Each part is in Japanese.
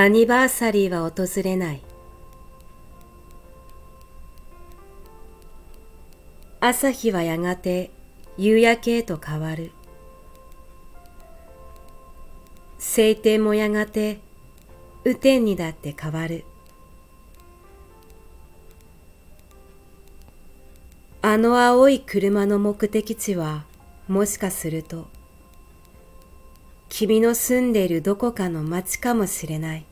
アニバーサリーは訪れない。朝日はやがて夕焼けへと変わる。晴天もやがて雨天にだって変わる。あの青い車の目的地はもしかすると君の住んでいるどこかの町かもしれない。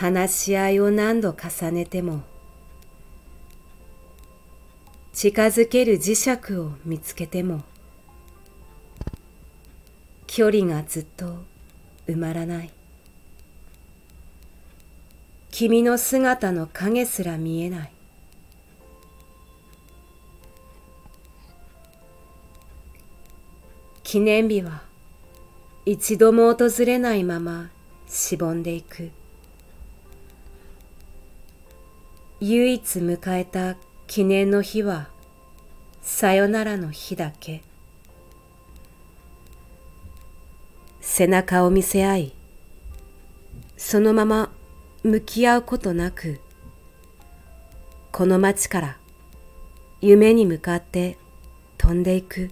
話し合いを何度重ねても近づける磁石を見つけても距離がずっと埋まらない。君の姿の影すら見えない。記念日は一度も訪れないまましぼんでいく。唯一迎えた記念の日はさよならの日だけ。背中を見せ合いそのまま向き合うことなくこの街から夢に向かって飛んでいく。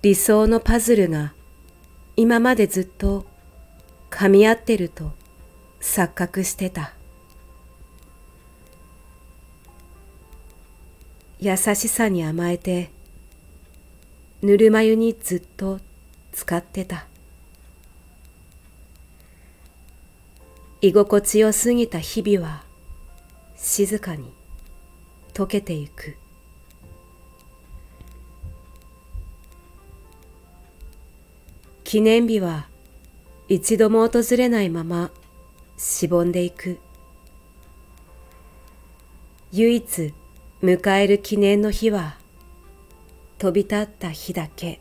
理想のパズルが今までずっと噛み合ってると錯覚してた。優しさに甘えてぬるま湯にずっと使ってた。居心地よすぎた日々は静かに溶けてゆく。記念日は一度も訪れないまましぼんでいく。唯一迎える記念の日は飛び立った日だけ。